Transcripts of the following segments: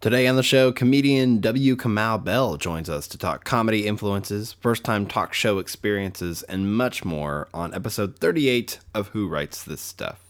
Today on the show, comedian W. Kamau Bell joins us to talk comedy influences, first time talk show experiences, and much more on episode 38 of Who Writes This Stuff.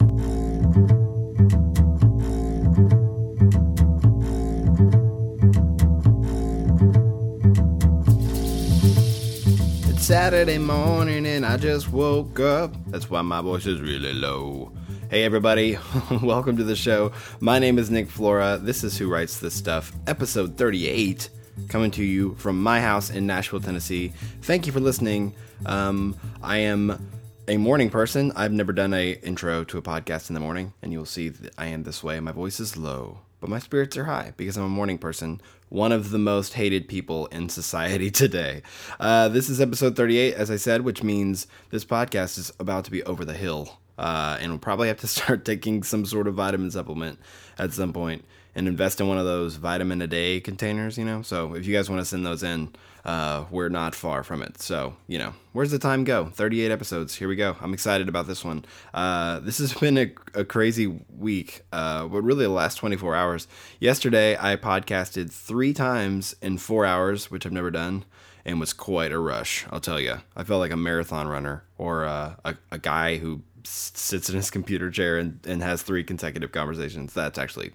It's Saturday morning and I just woke up. That's why my voice is really low. Hey, everybody, welcome to the show. My name is Nick Flora. This is Who Writes This Stuff, episode 38, coming to you from my house in Nashville, Tennessee. Thank you for listening. Um, I am a morning person. I've never done a intro to a podcast in the morning, and you'll see that I am this way. My voice is low, but my spirits are high because I'm a morning person. One of the most hated people in society today. Uh, this is episode 38, as I said, which means this podcast is about to be over the hill. Uh, and we'll probably have to start taking some sort of vitamin supplement at some point and invest in one of those vitamin a day containers, you know. So if you guys want to send those in, uh, we're not far from it. So you know, where's the time go? 38 episodes. Here we go. I'm excited about this one. Uh, this has been a, a crazy week, uh, but really the last 24 hours. Yesterday I podcasted three times in four hours, which I've never done. And was quite a rush, I'll tell you. I felt like a marathon runner or uh, a, a guy who sits in his computer chair and, and has three consecutive conversations. That's actually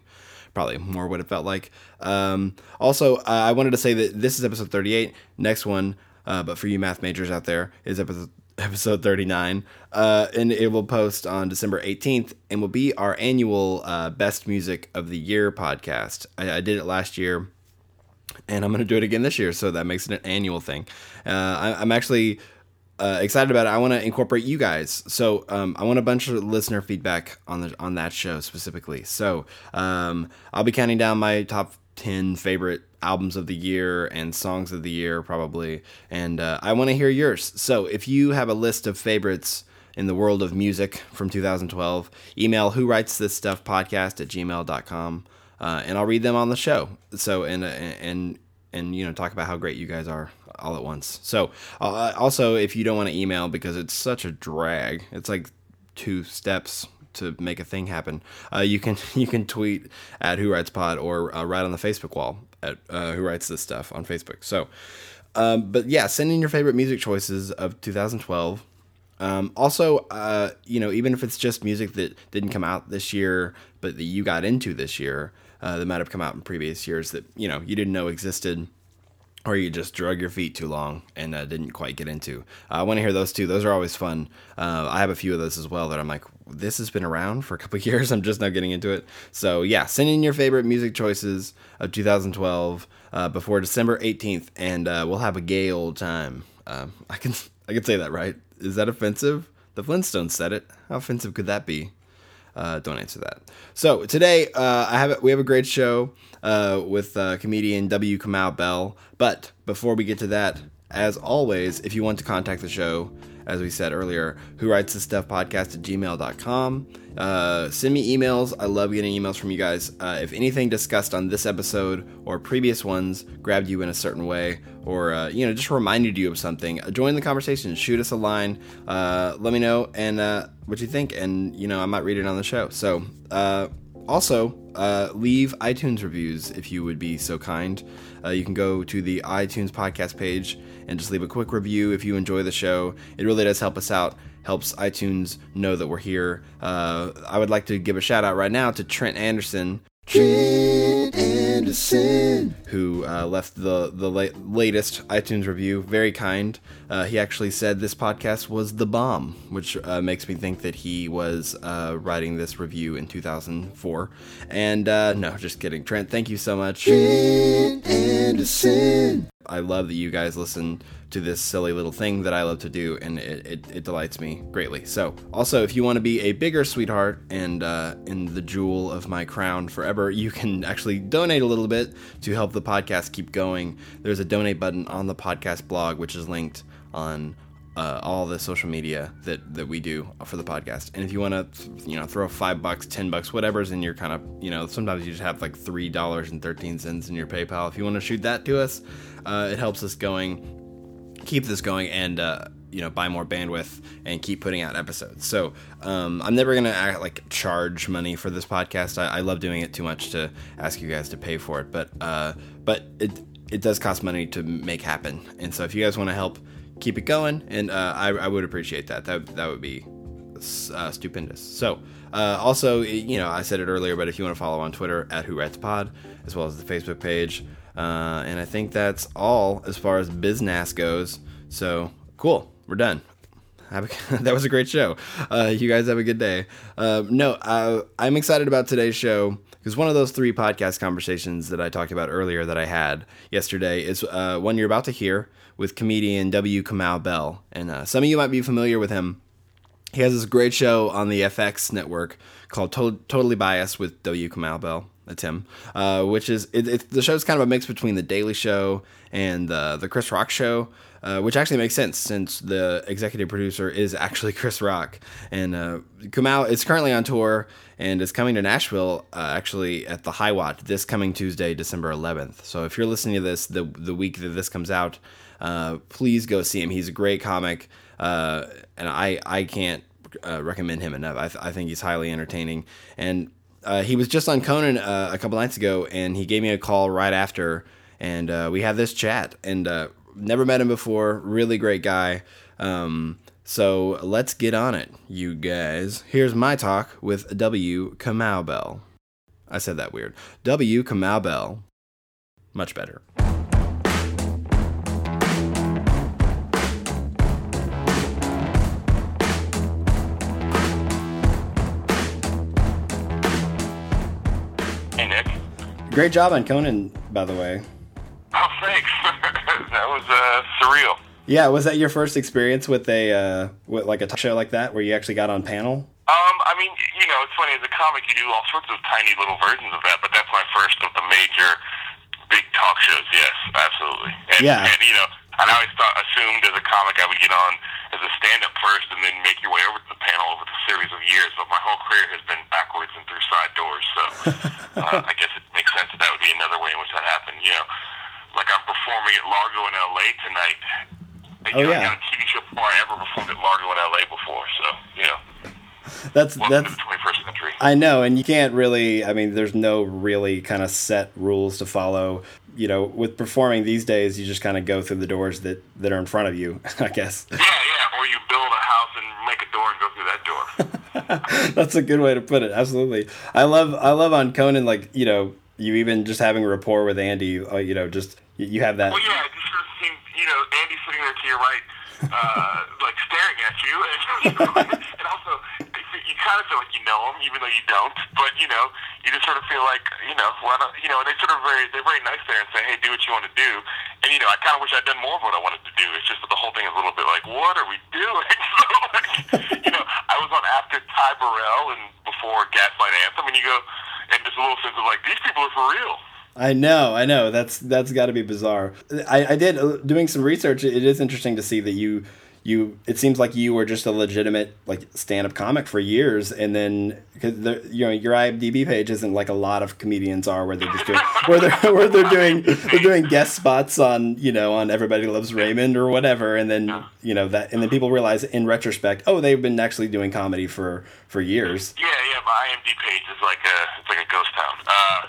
probably more what it felt like. Um, also, uh, I wanted to say that this is episode 38. Next one, uh, but for you math majors out there, is episode episode 39 uh, and it will post on december 18th and will be our annual uh, best music of the year podcast I, I did it last year and i'm going to do it again this year so that makes it an annual thing uh, I, i'm actually uh, excited about it. I want to incorporate you guys. So um, I want a bunch of listener feedback on the on that show specifically. So um, I'll be counting down my top ten favorite albums of the year and songs of the year probably, and uh, I want to hear yours. So if you have a list of favorites in the world of music from 2012, email who writes this stuff podcast at gmail.com. Uh, and I'll read them on the show. So and and and you know talk about how great you guys are all at once. So uh, also, if you don't want to email because it's such a drag, it's like two steps to make a thing happen. Uh, you can you can tweet at Who Writes Pod or uh, write on the Facebook wall at uh, Who Writes This Stuff on Facebook. So, um, but yeah, send in your favorite music choices of 2012. Um, also, uh, you know, even if it's just music that didn't come out this year, but that you got into this year, uh, that might have come out in previous years that you know you didn't know existed or you just drug your feet too long and uh, didn't quite get into. Uh, I want to hear those too. Those are always fun. Uh, I have a few of those as well that I'm like, this has been around for a couple years. I'm just now getting into it. So yeah, send in your favorite music choices of 2012 uh, before December 18th, and uh, we'll have a gay old time. Um, I can I can say that right. Is that offensive? The Flintstones said it. How offensive could that be? Uh, don't answer that. So today uh, I have we have a great show uh, with uh, comedian W. Kamau Bell. But before we get to that, as always, if you want to contact the show, as we said earlier, who writes this stuff podcast at gmail.com. Uh, send me emails. I love getting emails from you guys. Uh, if anything discussed on this episode or previous ones grabbed you in a certain way, or uh, you know just reminded you of something, uh, join the conversation. Shoot us a line. Uh, let me know and uh, what you think, and you know I might read it on the show. So also, uh, leave iTunes reviews if you would be so kind. Uh, you can go to the iTunes podcast page and just leave a quick review if you enjoy the show. It really does help us out, helps iTunes know that we're here. Uh, I would like to give a shout out right now to Trent Anderson. Anderson, who uh, left the the la- latest iTunes review. Very kind. Uh, he actually said this podcast was the bomb, which uh, makes me think that he was uh, writing this review in 2004. And uh, no, just kidding. Trent, thank you so much. Trent Anderson. I love that you guys listen to this silly little thing that I love to do, and it, it, it delights me greatly. So, also, if you want to be a bigger sweetheart and uh, in the jewel of my crown forever, you can actually donate a little bit to help the podcast keep going. There's a donate button on the podcast blog, which is linked on uh, all the social media that that we do for the podcast. And if you want to, you know, throw five bucks, ten bucks, whatever's in your kind of, you know, sometimes you just have like three dollars and thirteen cents in your PayPal. If you want to shoot that to us, uh, it helps us going, keep this going, and uh, you know buy more bandwidth and keep putting out episodes. So um, I'm never gonna act, like charge money for this podcast. I, I, love doing it too much to ask you guys to pay for it, but uh, but it it does cost money to make happen. And so if you guys want to help keep it going, and uh, I, I would appreciate that. That that would be uh, stupendous. So, uh, also, you know, I said it earlier, but if you want to follow on Twitter at Who Writes Pod, as well as the Facebook page, uh, and I think that's all as far as business goes. So, cool, we're done. that was a great show. Uh, you guys have a good day. Uh, no, I'm excited about today's show because one of those three podcast conversations that I talked about earlier that I had yesterday is uh, one you're about to hear with comedian W. Kamau Bell. And uh, some of you might be familiar with him he has this great show on the FX network called to- Totally Biased with W. Kamau Bell. That's him. Uh, which is it, it, the show's kind of a mix between the Daily Show and uh, the Chris Rock Show, uh, which actually makes sense since the executive producer is actually Chris Rock. And uh, Kamau is currently on tour and is coming to Nashville uh, actually at the High Watt this coming Tuesday, December 11th. So if you're listening to this the the week that this comes out, uh, please go see him. He's a great comic. And I I can't recommend him enough. I, th- I think he's highly entertaining, and uh, he was just on Conan uh, a couple nights ago, and he gave me a call right after, and uh, we had this chat. And uh, never met him before. Really great guy. Um, so let's get on it, you guys. Here's my talk with W. Kamau Bell. I said that weird. W. Kamau Bell. Much better. Great job on Conan, by the way. Oh, thanks. that was uh, surreal. Yeah, was that your first experience with a uh, with like a talk show like that, where you actually got on panel? Um, I mean, you know, it's funny as a comic, you do all sorts of tiny little versions of that, but that's my first of the major big talk shows. Yes, absolutely. And, yeah. And you know, I always thought assumed as a comic I would get on as a stand-up first, and then make your way over to the panel over the series of years. But my whole career has been backwards and through side doors, so uh, I guess it makes sense that that would be another way in which that happened. You know, like I'm performing at Largo in L.A. tonight. Oh you know, yeah. I TV show before I ever performed at Largo in L.A. before, so you know. That's Welcome that's. to the 21st century. I know, and you can't really. I mean, there's no really kind of set rules to follow. You know, with performing these days, you just kind of go through the doors that that are in front of you. I guess. Yeah, yeah. Or you build a house and make a door and go through that door. That's a good way to put it. Absolutely. I love I love on Conan like you know you even just having a rapport with Andy. Uh, you know, just you- you have that. Well, yeah, it just sort of seemed, you know, Andy sitting there to your right, uh, like staring at you, and, also you kind of feel like you know him, even though you don't. But you know, you just sort of feel like, you know, why not, you know, and they sort of very, they're very nice there and say, hey, do what you want to do. And you know, I kind of wish I'd done more of what I wanted to do. It's just that the whole thing is a little bit like, what are we doing? so, like, you know, I was on after Ty Burrell and before Gaslight Anthem, and you go, and there's a little sense of like, these people are for real. I know, I know. That's that's got to be bizarre. I, I did uh, doing some research. It is interesting to see that you you. It seems like you were just a legitimate like stand up comic for years, and then because you know your IMDb page isn't like a lot of comedians are, where they're just doing where they're where they're doing they're doing guest spots on you know on Everybody Loves Raymond or whatever, and then you know that and then people realize in retrospect, oh, they've been actually doing comedy for for years. Yeah, yeah. My IMDb page is like a it's like a ghost town. Uh,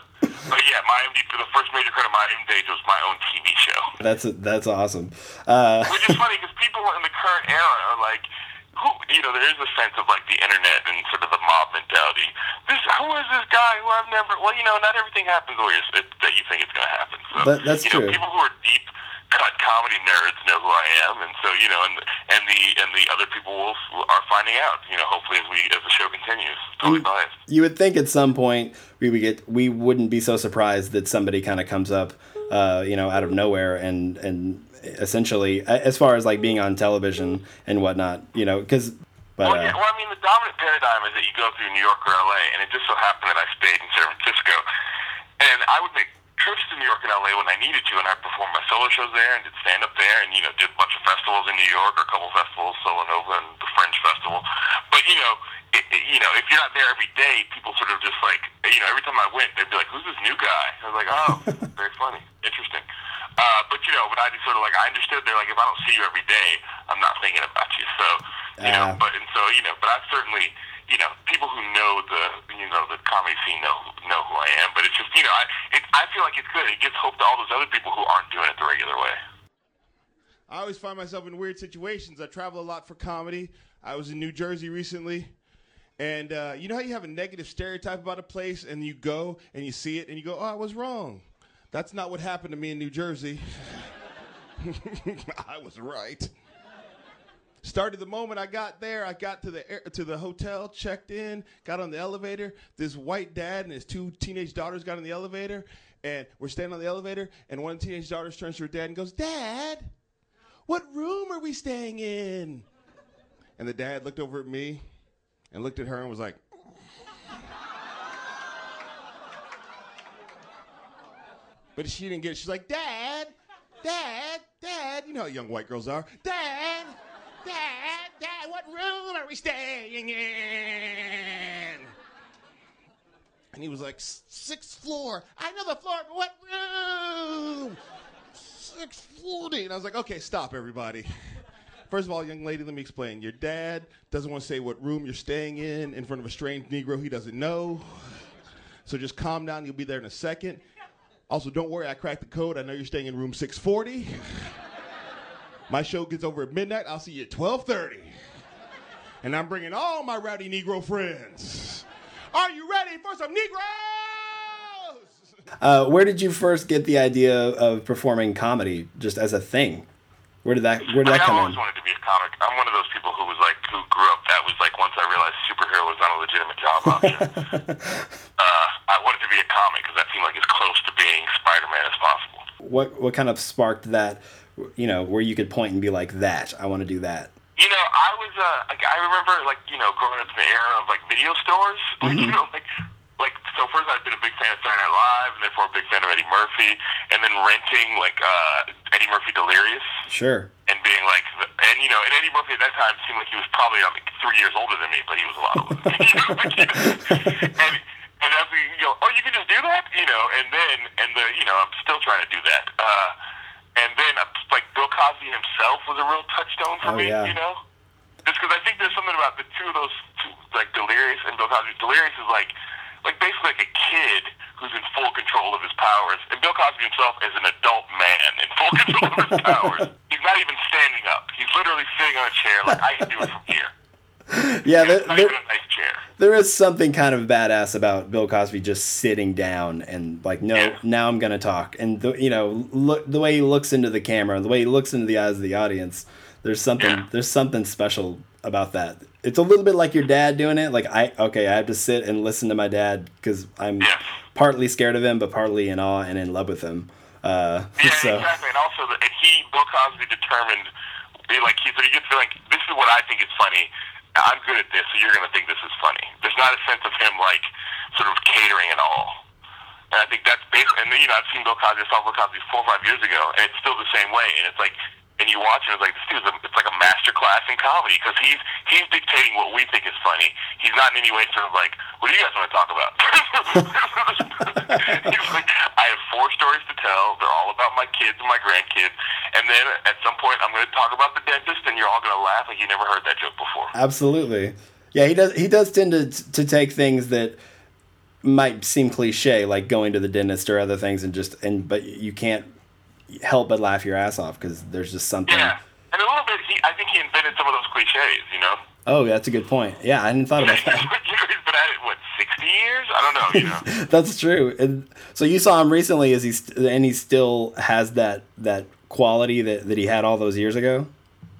but yeah, my IMDb the first major credit of my page was my own TV show. That's that's awesome. Uh, Which is funny because people in the current era are like, who you know, there is a sense of like the internet and sort of the mob mentality. This who is this guy who I've never? Well, you know, not everything happens the way that you think it's going to happen. So That- that's you true. know, people who are deep cut comedy nerds know who I am, and so you know, and and the and the other people will, are finding out. You know, hopefully as we as the show continues. Totally Mm. biased. you would think at some point we would get we wouldn't be so surprised that somebody kind of comes up uh, you know out of nowhere and and essentially as far as like being on television and whatnot you know because but Well, uh, yeah, well, I mean, the dominant paradigm is that you go through New York or LA, and it just so happened that I stayed in San Francisco. And I would make trips to New York and LA when I needed to, and I performed my solo shows there and did stand up there, and you know, did a bunch of festivals in New York, or a couple festivals, Solo Nova and the Fringe Festival. But you know, it, it, you know, if you're not there every day, people sort of just like, you know, every time I went, they'd be like, "Who's this new guy?" I was like, "Oh, very funny, interesting." Uh, but you know, but I just sort of like I understood they're like if I don't see you every day, I'm not thinking about you. So, you know, Ah. but and so you know, but I certainly, you know, people who know the, you know, the comedy scene know know who I am. But it's just, you know, I it, I feel like it's good. It gives hope to all those other people who aren't doing it the regular way. I always find myself in weird situations. I travel a lot for comedy. I was in New Jersey recently. And uh, you know how you have a negative stereotype about a place and you go and you see it and you go, oh, I was wrong. That's not what happened to me in New Jersey. I was right. Started the moment I got there. I got to the air, to the hotel, checked in, got on the elevator. This white dad and his two teenage daughters got in the elevator, and we're standing on the elevator. And one of the teenage daughters turns to her dad and goes, "Dad, what room are we staying in?" And the dad looked over at me, and looked at her and was like, But she didn't get it. She's like, Dad, Dad, Dad. You know how young white girls are. Dad, Dad, Dad, what room are we staying in? And he was like, sixth floor. I know the floor, but what room? 640. And I was like, okay, stop, everybody. First of all, young lady, let me explain. Your dad doesn't want to say what room you're staying in in front of a strange Negro he doesn't know. So just calm down. You'll be there in a second. Also, don't worry, I cracked the code. I know you're staying in room 640. My show gets over at midnight. I'll see you at 12:30. And I'm bringing all my rowdy Negro friends. Are you ready for some Negroes? Uh, where did you first get the idea of performing comedy just as a thing? Where did that Where did that mean, come I in? always wanted to be a comic. I'm one of those people who was like, who grew up. That was like once I realized superhero was not a legitimate job option. uh, I wanted to be a comic because that seemed like as close to being Spider-Man as possible. What What kind of sparked that? You know, where you could point and be like, "That I want to do that." You know, I was uh, like, I remember like you know growing up in the era of like video stores. Like you know, like like so first I'd been a big fan of Saturday Night Live, and therefore a big fan of Eddie Murphy, and then renting like uh, Eddie Murphy Delirious. Sure. and being like, and you know, and Eddie Murphy at that time seemed like he was probably like three years older than me, but he was a lot older. Than me, you know, like, you know, and and as we you know, oh, you can just do that, you know, and then and the you know, I'm still trying to do that. Uh, and then uh, like Bill Cosby himself was a real touchstone for Oh, me, yeah. you know, just because I think there's something about the two of those, two, like Delirious and Bill Cosby. Delirious is like. Like basically like a kid who's in full control of his powers, and Bill Cosby himself is an adult man in full control of his powers. He's not even standing up; he's literally sitting on a chair. Like I can do it from here. Yeah, there, there, even a nice chair. there is something kind of badass about Bill Cosby just sitting down and like, no, Yeah. now I'm gonna talk, and the, you know, look the way he looks into the camera, the way he looks into the eyes of the audience. There's something, Yeah. there's something special about that. It's a little bit like your dad doing it. Like I, okay, I have to sit and listen to my dad because I'm partly scared of him, but partly in awe and in love with him. Uh, Yeah, so exactly. And also, the, and he, Bill Cosby, determined, like, he, so he gets like, this is what I think is funny. I'm good at this, so you're going to think this is funny. There's not a sense of him, like, sort of catering at all. And I think that's basically, and, you know, I've seen Bill Cosby, I saw Bill Cosby four or five years ago, and it's still the same way. And it's like, and you watch it, it's like, this dude's a, it's like a master class in comedy, because he's, he's dictating what we think is funny. He's not in any way sort of like, what do you guys want to talk about? he's like, I four stories to tell. They're all about my kids and my grandkids. And then at some point, I'm going to talk about the dentist, and you're all going to laugh like you never heard that joke before. Absolutely. Yeah, he does. He does tend to to take things that might seem cliche, like going to the dentist or other things, and just and but you can't help but laugh your ass off because there's just something. Yeah. And a little bit, he, I think he invented some of those cliches, you know? Oh, that's a good point. Yeah, I hadn't thought about that. been at it, what, 60 years? I don't know, you know? that's true. And so you saw him recently, is he st- and he still has that that quality that that he had all those years ago?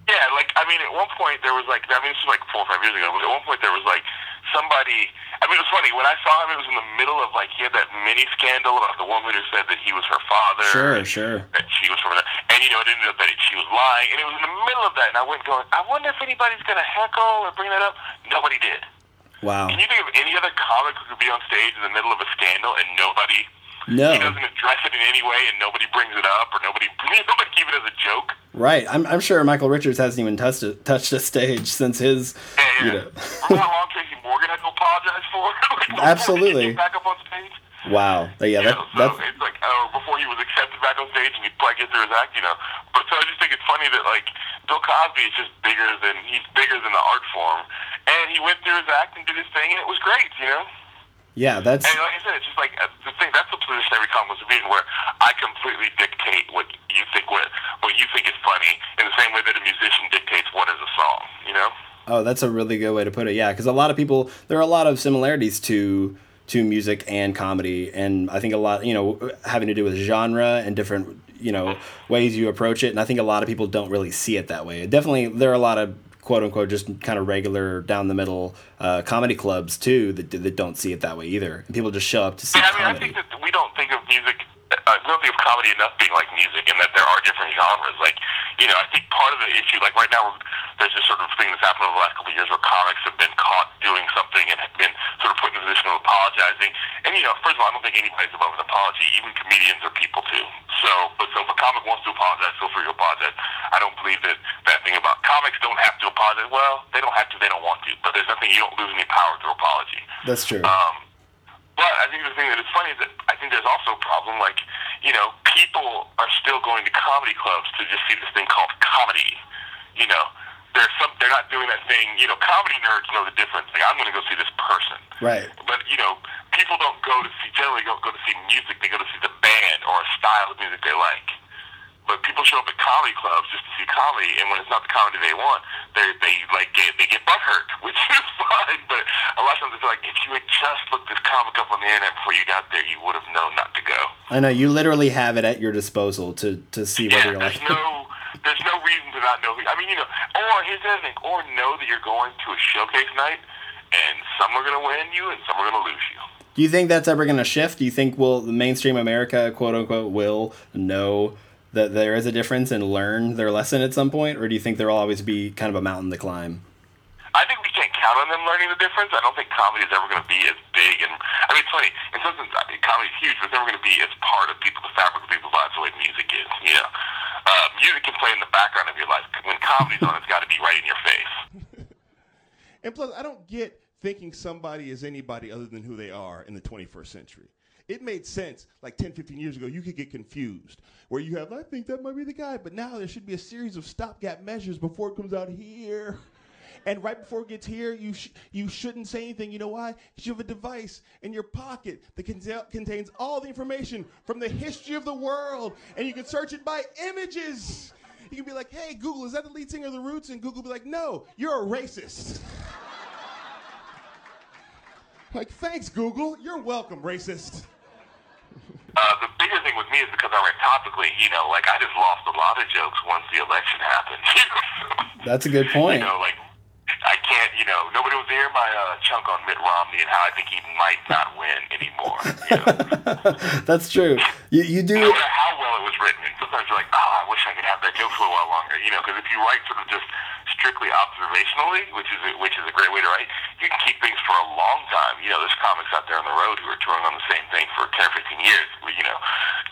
Yeah, like I mean, at one point there was like I mean, this was like four or five years ago. But at one point there was like somebody. I mean, it was funny when I saw him. It was in the middle of like he had that mini scandal about the woman who said that he was her father. Sure, sure. That she was from, and you know, it ended up that she was lying, and it was in the middle of that. And I went going, I wonder if anybody's gonna heckle or bring that up. Nobody did. Wow. Can you think of any other comic who could be on stage in the middle of a scandal and nobody? No. He doesn't address it in any way, and nobody brings it up, or nobody nobody it as a joke. Right. I'm, I'm sure Michael Richards hasn't even touched a, touched a stage since his. Yeah, yeah. You know. Remember how long Tracy Morgan had to apologize for? Like, Absolutely. He back up on stage. Wow. Yeah. You That, know, so that's it's like, uh, before he was accepted back on stage and he'd probably get through his act, you know. But so I just think it's funny that like Bill Cosby is just bigger than he's bigger than the art form, and he went through his act and did his thing, and it was great, you know. Yeah, that's And like I said, it's just like uh, the thing. That's the position every comic was in, where I completely dictate what you think what what you think is funny, in the same way that a musician dictates what is a song. You know. Oh, that's a really good way to put it. Yeah, because a lot of people, there are a lot of similarities to to music and comedy, and I think a lot, you know, having to do with genre and different, you know, ways you approach it. And I think a lot of people don't really see it that way. Definitely, there are a lot of quote unquote just kind of regular down the middle uh, comedy clubs too that that don't see it that way either. And people just show up to see Yeah, I mean, I comedy. think that we don't think of music, we don't of comedy enough being like music, and that there are different genres. Like, you know, I think part of the issue, like right now, there's this sort of thing that's happened over the last couple of years where comics have been caught doing something and have been sort of put in the position of apologizing. And you know, first of all, I don't think anybody's above an apology. Even comedians are people too. So, but so if a comic wants to apologize, feel free to apologize. I don't believe that that thing about comics don't have to apologize. Well, they don't have to. They don't want to. But there's nothing. You don't lose any power through apology. That's true. Um, but I think the thing that is funny is that I think there's also a problem. Like, you know, people are still going to comedy clubs to just see this thing called comedy. You know, there's some. They're not doing that thing. You know, comedy nerds know the difference. Like, I'm going to go see this person. right. But you know, people don't go to see. Generally, don't go to see music. They go to see the band or a style of music they like. But people show up at comedy clubs just to see comedy, and when it's not the comedy they want, they they like get they get butthurt, which is fine. But a lot of times it's like if you had just looked this comic up on the internet before you got there, you would have known not to go. I know you literally have it at your disposal to to see whether Yeah, you're there's like. no there's no reason to not know. Who, I mean, you know, or here's the other thing, or know that you're going to a showcase night, and some are going to win you, and some are going to lose you. Do you think that's ever going to shift? Do you think will the mainstream America, quote unquote, will know that there is a difference and learn their lesson at some point, or do you think there'll always be kind of a mountain to climb? I think we count on them learning the difference. I don't think comedy is ever going to be as big. And I mean, it's funny. In some sense, comedy is huge, but it's never going to be as part of people, the fabric of people's lives, the way music is. You know, uh, music can play in the background of your life. When comedy's on, it's got to be right in your face. And plus, I don't get thinking somebody is anybody other than who they are in the 21st century. It made sense like 10, 15 years ago. You could get confused where you have, I think that might be the guy, but now there should be a series of stopgap measures before it comes out here. And right before it gets here, you sh- you shouldn't say anything. You know why? Because you have a device in your pocket that conta- contains all the information from the history of the world, and you can search it by images. You can be like, "Hey Google, is that the lead singer of the Roots?" And Google be like, "No, you're a racist." like, thanks Google. You're welcome, racist. Uh, the bigger thing with me is because I write topically. You know, like I just lost a lot of jokes once the election happened. That's a good point. You know, like I can't. You know, nobody was hear my uh, chunk on Mitt Romney and how I think he might not win anymore. You know? That's true. You you do. no matter how well it was written. And sometimes you're like, oh, I wish I could have that joke for a while longer. You know, because if you write sort of just strictly observationally, which is a, which is a great way to write, you can keep things for a long time. You know, there's comics out there on the road who are touring on the same thing for 10 or 15 years. You know,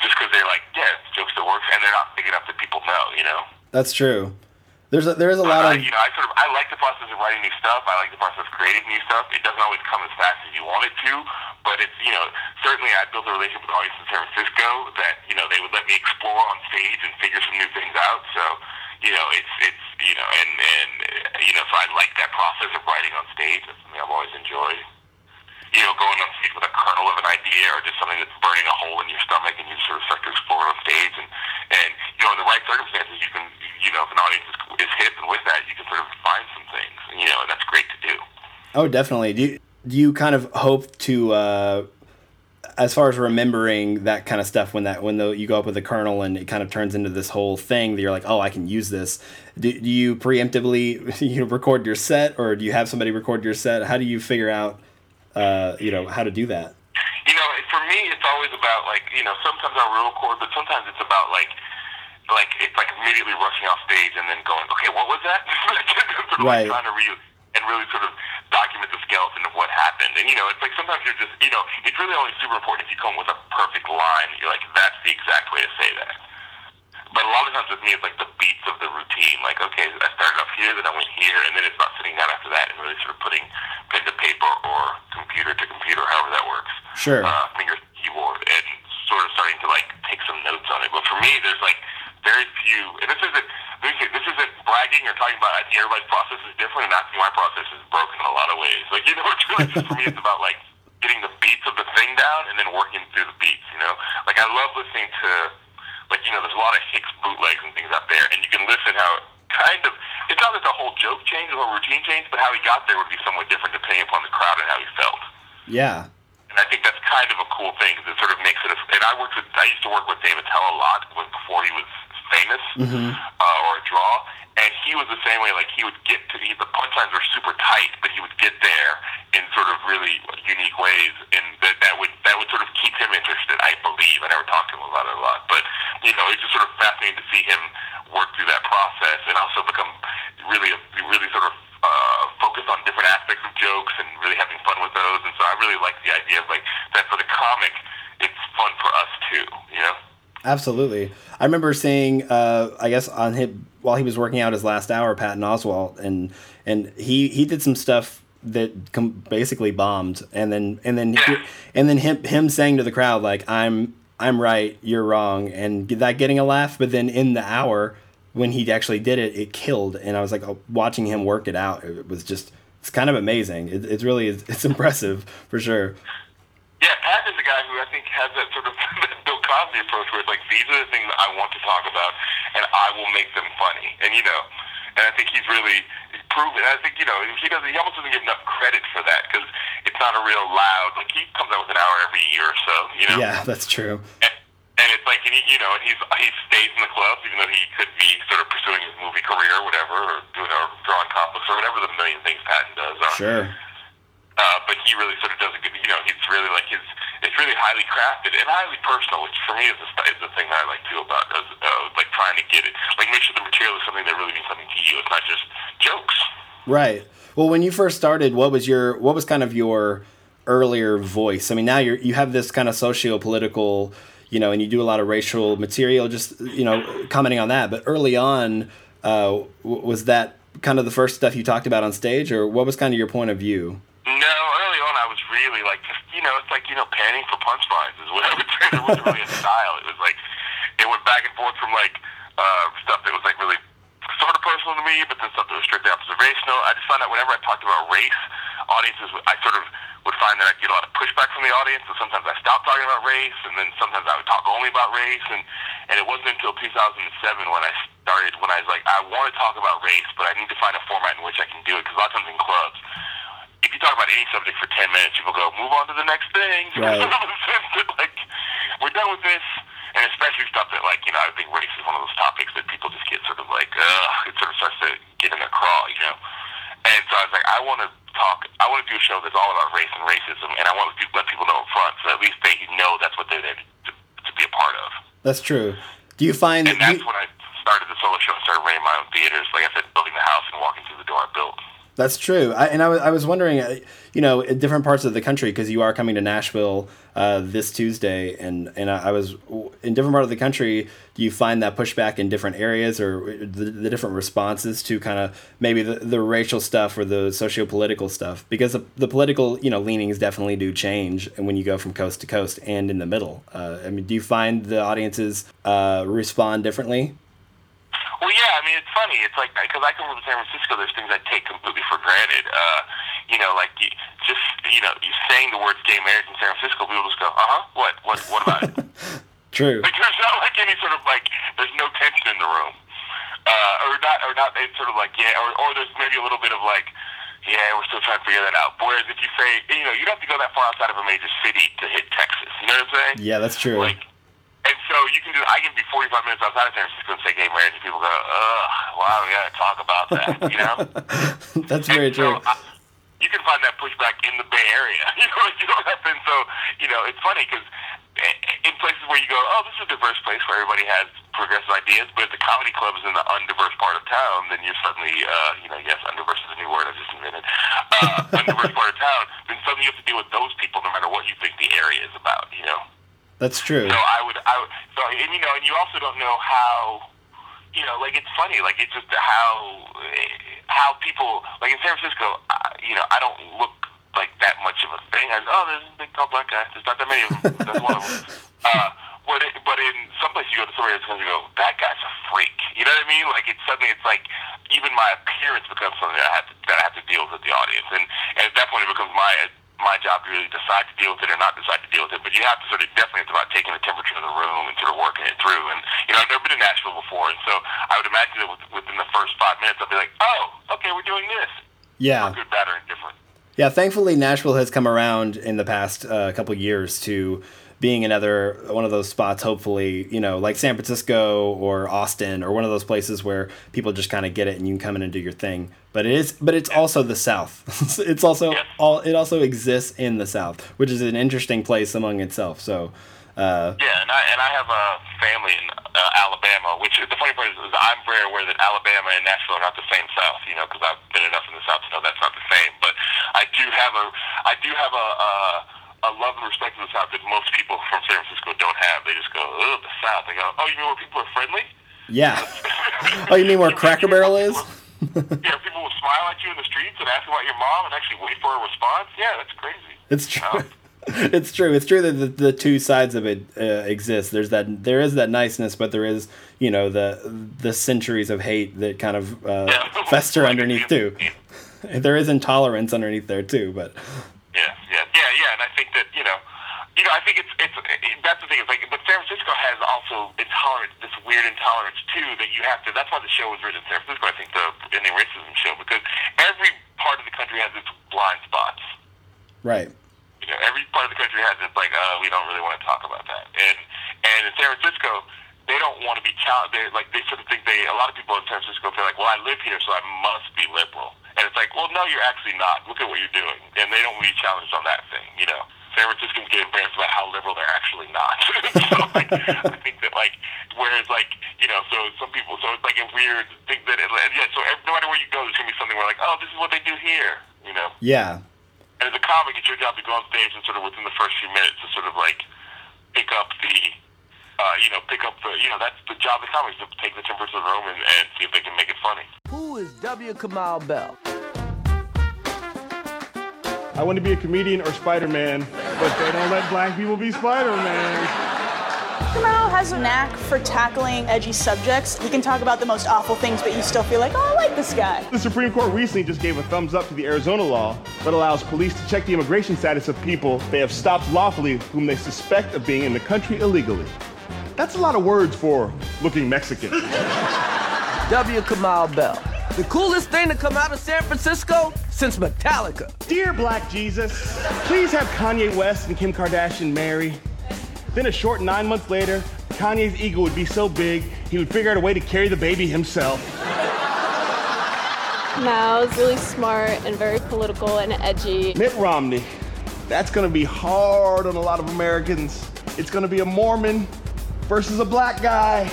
just because they're like, yeah, the joke still works, and they're not big enough that people know. You know. That's true. There's a, there is a lot I, of you know, I sort of I like the process of writing new stuff. I like the process of creating new stuff. It doesn't always come as fast as you want it to, but it's you know certainly I built a relationship with audience in San Francisco that you know they would let me explore on stage and figure some new things out. So you know it's it's you know and and uh, you know so I like that process of writing on stage. That's something I've always enjoyed. You know, going on stage with a kernel of an idea or just something that's burning a hole in your stomach, and you sort of start to explore it on stage, and and you know, in the right circumstances, you can you know, if an audience is, is hip and with that, you can sort of find some things, you know, and that's great to do. Oh, definitely. Do you, do you kind of hope to, uh, as far as remembering that kind of stuff, when that when the, you go up with the kernel and it kind of turns into this whole thing that you're like, oh, I can use this. Do, do you preemptively you know, record your set, or do you have somebody record your set? How do you figure out, uh, you know, how to do that? You know, for me, it's always about like you know, sometimes I'll real record, but sometimes it's about like. Like it's like immediately rushing off stage and then going, okay, what was that? sort of Right. like trying to re and really sort of document the skeleton of what happened. And you know, it's like sometimes you're just, you know, it's really only super important if you come with a perfect line. You're like, that's the exact way to say that. But a lot of times with me, it's like the beats of the routine. Like, okay, I started off here, then I went here, and then it's about sitting down after that and really sort of putting pen to paper or computer to computer, however that works. Sure. Uh, finger keyboard, and sort of starting to like take some notes on it. But for me, there's like very few, and this isn't this isn't, this isn't bragging or talking about. I think everybody's process is different, and I think my process is broken in a lot of ways. Like you know, it's really just for me, it's about like getting the beats of the thing down and then working through the beats. You know, like I love listening to like you know, there's a lot of Hicks bootlegs and things out there, and you can listen how it kind of it's not that the whole joke the whole routine changed, but how he got there would be somewhat different depending upon the crowd and how he felt. Yeah. And I think that's kind of a cool thing because it sort of makes it. A, and I worked with, I used to work with Dave Attell a lot when, before he was famous Mm-hmm. uh, or a draw, and he was the same way. Like he would get to he, the punchlines were super tight, but he would get there in sort of really unique ways, and that that would that would sort of keep him interested. I believe. I never talked to him about it a lot, but you know, it's just sort of fascinating to see him work through that process and also become really really sort of uh, focused on different aspects of jokes and really having fun with those. And so I really like the idea of like that for the comic, it's fun for us too. You know. Absolutely. I remember seeing, uh, I guess, on him while he was working out his last hour, Patton Oswalt, and and he he did some stuff that com- basically bombed, and then and then he, and then him him saying to the crowd like I'm I'm right, you're wrong, and that getting a laugh, but then in the hour when he actually did it, it killed, and I was like uh, watching him work it out. It was just it's kind of amazing. It, it's really it's, it's impressive for sure. Yeah, Pat is a guy who I think has that sort of Bill Cosby approach where it's like these are the things I want to talk about, and I will make them funny. And you know, and I think he's really proven. I think you know he doesn't. He almost doesn't get enough credit for that because it's not a real loud. Like he comes out with an hour every year or so. You know. Yeah, that's true. And, and it's like, and he, you know, and he's he stays in the clubs even though he could be sort of pursuing his movie career or whatever, or doing or drawing comic books or whatever the million things Patton does. Uh, Sure. uh, but he really sort of does a good, you know, he's really like his, it's really highly crafted and highly personal, which for me is the, is the thing that I like too about, is, uh, like trying to get it, like make sure the material is something that really means something to you. It's not just jokes. Right. Well, when you first started, what was your what was kind of your earlier voice? I mean, now you're you have this kind of socio-political, you know, and you do a lot of racial material, just you know, commenting on that. But early on, uh, was that kind of the first stuff you talked about on stage, or what was kind of your point of view? No, early on I was really like just you know, it's like, you know, panning for punchlines is what I would say. There wasn't really a style. It was like it went back and forth from like uh stuff that was like really sort of personal to me, but then stuff that was strictly observational. I just found that whenever I talked about race, audiences I sort of would find that I'd get a lot of pushback from the audience, and sometimes I stopped talking about race, and then sometimes I would talk only about race, and and it wasn't until 2007 when I started when I was like, I want to talk about race, but I need to find a format in which I can do it because a lot of times in clubs, if you talk about any subject for 10 minutes, people go, move on to the next thing. Right. like, we're done with this. And especially stuff that, like, you know, I think race is one of those topics that people just get sort of like, ugh, it sort of starts to get in their craw, you know? And so I was like, I want to talk, I want to do a show that's all about race and racism, and I want to let people know up front so at least they know that's what they're there to, to be a part of. That's true. Do you find And that that's you, when I started the solo show and started running my own theaters. Like I said, building the house and walking through the door I built. That's true. I, and I was, I was wondering, uh, you know, in different parts of the country, because you are coming to Nashville uh, this Tuesday, and, and I, I was in different part of the country. Do you find that pushback in different areas or the, the different responses to kind of maybe the, the racial stuff or the socio-political stuff? Because the, the political, you know, leanings definitely do change and when you go from coast to coast and in the middle. Uh, I mean, do you find the audiences uh, respond differently? Well, yeah, I mean, it's funny. It's like because I come from San Francisco, there's things I take completely for granted. Uh, you know, like just you know, you saying the words "gay marriage" in San Francisco, people just go, "Uh huh." What? What? What about it? True. Like there's not like any sort of like there's no tension in the room, uh, or not, or not. It's sort of like yeah, or or there's maybe a little bit of like. Yeah, we're still trying to figure that out. Whereas if you say, you know, you don't have to go that far outside of a major city to hit Texas. You know what I'm saying? Yeah, that's true. Like, and so you can do. I can be 45 minutes outside of San Francisco and say gay marriage, and people go, "Ugh, wow, we gotta talk about that." You know? that's very so, true. I, you can find that pushback in the Bay Area. You know, you don't have to. And so, you know, it's funny because in places where you go, "Oh, this is a diverse place where everybody has progressive ideas," but if the comedy club is in the undiverse part of town, then you're suddenly, uh, you know, yes, undiverse is a new word I just invented. Uh, undiverse part of town, then suddenly you have to deal with those people, no matter what you think the area is about. You know. That's true. So I would, I would, so and you know, and you also don't know how, you know, like it's funny, like it's just how, how people, like in San Francisco, know, I don't look like that much of a thing. I oh, there's a big tall black guy. There's not that many of them. That's one of them. Uh, but it, but in some places you go to somewhere that's going to go, that guy's a freak. You know what I mean? Like it's suddenly it's like even my appearance becomes something that I have to, that I have to deal with at the audience, and, and at that point it becomes my my job to really decide to deal with it or not decide to deal with it. But you have to sort of definitely it's about taking the temperature of the room and sort of working it through. And you know I've never been to Nashville before, and so I would imagine that within the first five minutes I'll be like, oh, okay, we're doing this. Yeah. good, bad, or indifferent. Yeah, thankfully Nashville has come around in the past uh, couple years to being another one of those spots. Hopefully, you know, like San Francisco or Austin or one of those places where people just kind of get it and you can come in and do your thing. But it is, but it's also the South. it's also all. It also exists in the South, which is an interesting place among itself. So. Uh, yeah, and I and I have a family in uh, Alabama, which the funny part is, is I'm very aware that Alabama and Nashville are not the same South, you know, because I've been enough in the South to know that's not the same. But I do have a I do have a. a a love and respect for the South that most people from San Francisco don't have. They just go, oh, the South. They go, oh, you mean where people are friendly? Yeah. oh, you mean where Cracker Barrel is? yeah, people will smile at you in the streets and ask about your mom and actually wait for a response. Yeah, that's crazy. It's true. it's true. It's true that the, the two sides of it uh, exist. There's that there is that niceness, but there is you know the the centuries of hate that kind of uh, yeah. fester underneath too. there is intolerance underneath there too, but yeah, yeah, yeah, yeah. And I think that you know, you know, I think it's it's it, that's the thing. It's like, but San Francisco has also intolerance, this weird intolerance too. That you have to. That's why the show was written in San Francisco. I think the ending racism show because every part of the country has its blind spots. Right you know, every part of the country has it's like, uh, we don't really want to talk about that. And and in San Francisco, they don't want to be challenged. They like they sort of think they. A lot of people in San Francisco feel like, well, I live here, so I must be liberal. And it's like, well, no, you're actually not. Look at what you're doing, and they don't want to be challenged on that thing. You know, San Franciscans get embarrassed about how liberal they're actually not. so like, I think that like, whereas like, you know, so some people, so it's like a weird thing that, it, yeah. So every, no matter where you go, there's gonna be something where like, oh, this is what they do here. You know. Yeah. And as a comic, it's your job to go on stage and sort of within the first few minutes to sort of like pick up the, uh, you know, pick up the, you know, that's the job of the comic is to take the temperature of the room and, and see if they can make it funny. Who is W. Kamau Bell? I want to be a comedian or Spider-Man, but they don't let black people be Spider-Man. Kamau has a knack for tackling edgy subjects. He can talk about the most awful things, but you still feel like, oh, I like this guy. The Supreme Court recently just gave a thumbs up to the Arizona law that allows police to check the immigration status of people they have stopped lawfully whom they suspect of being in the country illegally. That's a lot of words for looking Mexican. W. Kamau Bell. The coolest thing to come out of San Francisco since Metallica. Dear Black Jesus, please have Kanye West and Kim Kardashian marry. Then a short nine months later, Kanye's ego would be so big, he would figure out a way to carry the baby himself. Mal's really smart and very political and edgy. Mitt Romney. That's gonna be hard on a lot of Americans. It's gonna be a Mormon versus a black guy.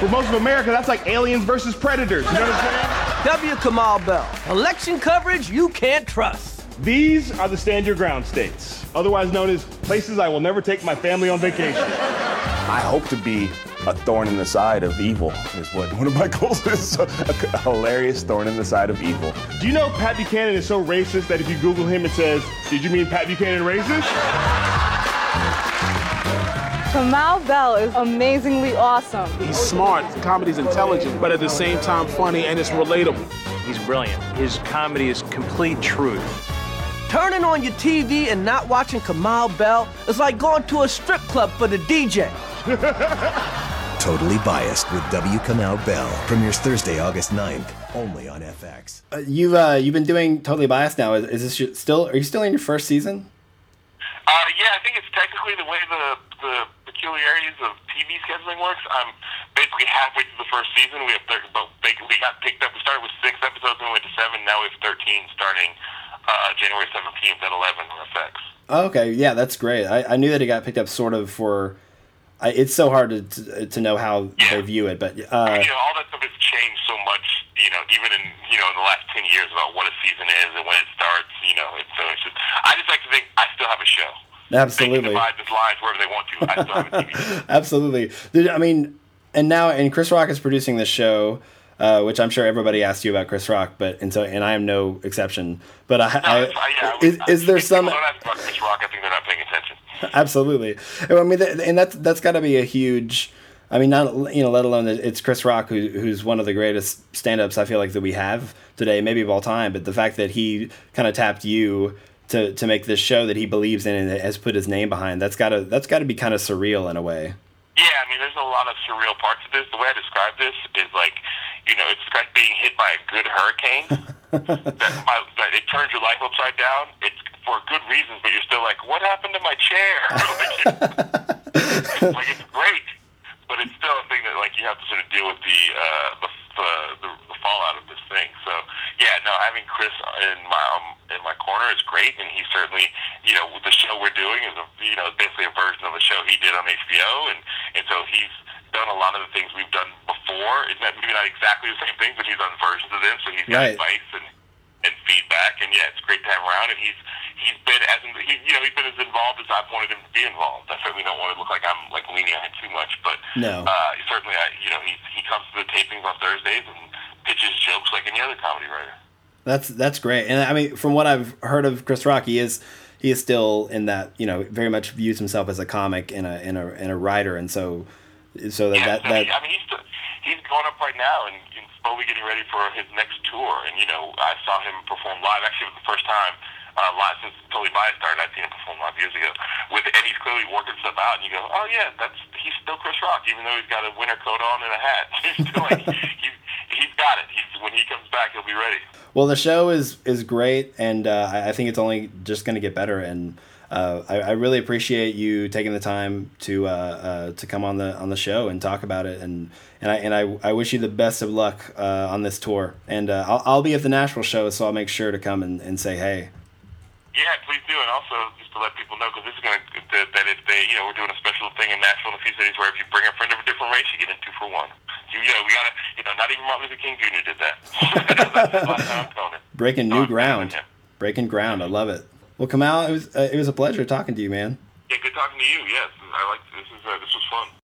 For most of America, that's like aliens versus predators. You know what I'm saying? W. Kamau Bell. Election coverage you can't trust. These are the stand your ground states, otherwise known as places I will never take my family on vacation. I hope to be a thorn in the side of evil, is what one of my goals is. a, a hilarious thorn in the side of evil. Do you know Pat Buchanan is so racist that if you Google him, it says, Did you mean Pat Buchanan racist? Kamau Bell is amazingly awesome. He's smart, comedy's intelligent, but at the same time funny and it's relatable. He's brilliant. His comedy is complete truth. Turning on your TV and not watching Kamau Bell is like going to a strip club for the DJ. totally biased with W. Kamau Bell premieres Thursday, August 9th, only on FX. Uh, you've uh, you've been doing totally biased now. Is, is this your, still? Are you still in your first season? Uh, yeah, I think it's technically the way the the peculiarities of TV scheduling works. I'm basically halfway through the first season. We have 30, but we got picked up. We started with six episodes, and we went to seven. Now we have 13 starting uh, January 17th at 11 on FX. Okay, yeah, that's great. I, I knew that it got picked up sort of for. I, it's so hard to, to, to know how yeah. they view it, but uh, you know, all that stuff has changed so much. You know, even in you know in the last ten years about what a season is and when it starts. You know, it's so it's just. I just like to think I still have a show. Absolutely. They can lines wherever they want to. I still have a TV. Absolutely. I mean, and now and Chris Rock is producing this show uh, which I'm sure everybody asked you about Chris Rock, but and so and I am no exception. But I, I, I is, is there some? Don't ask Chris Rock. I think they're not paying attention. Absolutely. I mean, and that's that's got to be a huge. I mean, not you know, let alone that it's Chris Rock, who, who's one of the greatest stand-ups I feel like that we have today, maybe of all time. But the fact that he kind of tapped you to to make this show that he believes in and has put his name behind, that's gotta that's got to be kind of surreal in a way. Yeah, I mean, there's a lot of surreal parts of this. The way I describe this is like, you know, it's like being hit by a good hurricane. that, my, that it turns your life upside down. It's for good reasons, but you're still like, what happened to my chair? like it's great, but it's still a thing that like you have to sort of deal with the uh, the, the, the the fallout of this thing. So yeah, no, having Chris in my um, in my corner is great, and he certainly, you know, the show we're doing is a, you know basically a version of the show he did on HBO, and and so he's done a lot of the things we've done before. It's not, maybe not exactly the same things, but he's done versions of them, so he's got right. advice and and feedback, and yeah, it's great to have around, and he's he's been as he, you know he's been as involved as I've wanted him to be involved. I certainly don't want to look like I'm like leaning on him too much, but no, uh, certainly I, you know he he comes to the tapings on Thursdays and pitches jokes like any other comedy writer. That's that's great, and I mean from what I've heard of Chris Rock, he is he is still in that you know very much views himself as a comic and a and a and a writer, and so so that yeah, that, that I mean he's he's going up right now and slowly getting ready for his next tour. And you know, I saw him perform live. Actually, was the first time uh, live since Totally Biased started. I'd seen him perform live years ago. With and he's clearly working stuff out. And you go, oh yeah, that's he's still Chris Rock, even though he's got a winter coat on and a hat. He's still like he's he's got it. He's, when he comes back, he'll be ready. Well, the show is is great, and uh, I think it's only just going to get better. And uh, I, I, really appreciate you taking the time to uh, uh, to come on the on the show and talk about it. And and I and I, I wish you the best of luck uh, on this tour. And uh, I'll, I'll be at the Nashville show, so I'll make sure to come and, and say hey. Yeah, please do. And also, just to let people know, because this is going to, that if they, you know, we're doing a special thing in Nashville in a few cities where if you bring a friend of a different race, you get in two for one. You, you know, we got to, you know, not even Martin Luther King Jr. did that. Breaking new ground. Breaking ground. I love it. Well, Kamau, it was uh, it was a pleasure talking to you, man. Yeah, good talking to you. Yes, I like this. Is uh, this was fun.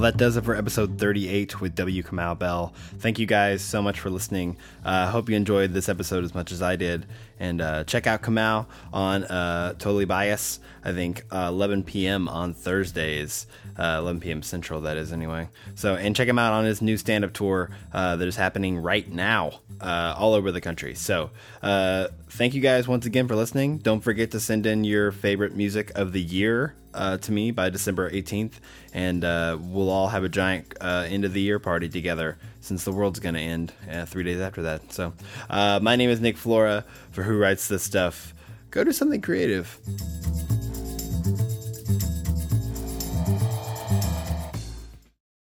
Well, that does it for episode 38 with W. Kamau Bell. Thank you guys so much for listening. I uh, hope you enjoyed this episode as much as I did. And uh, check out Kamau on uh, Totally Biased, I think, uh, 11 p.m. on Thursdays. Uh, 11 p.m. Central, that is, anyway. So, and check him out on his new stand up tour uh, that is happening right now all over the country. So, thank you guys once again for listening. Don't forget to send in your favorite music of the year uh, to me by December 18th, and uh, we'll all have a giant uh, end of the year party together since the world's going to end uh, three days after that. So, uh, my name is Nick Flora for Who Writes This Stuff. Go do something creative.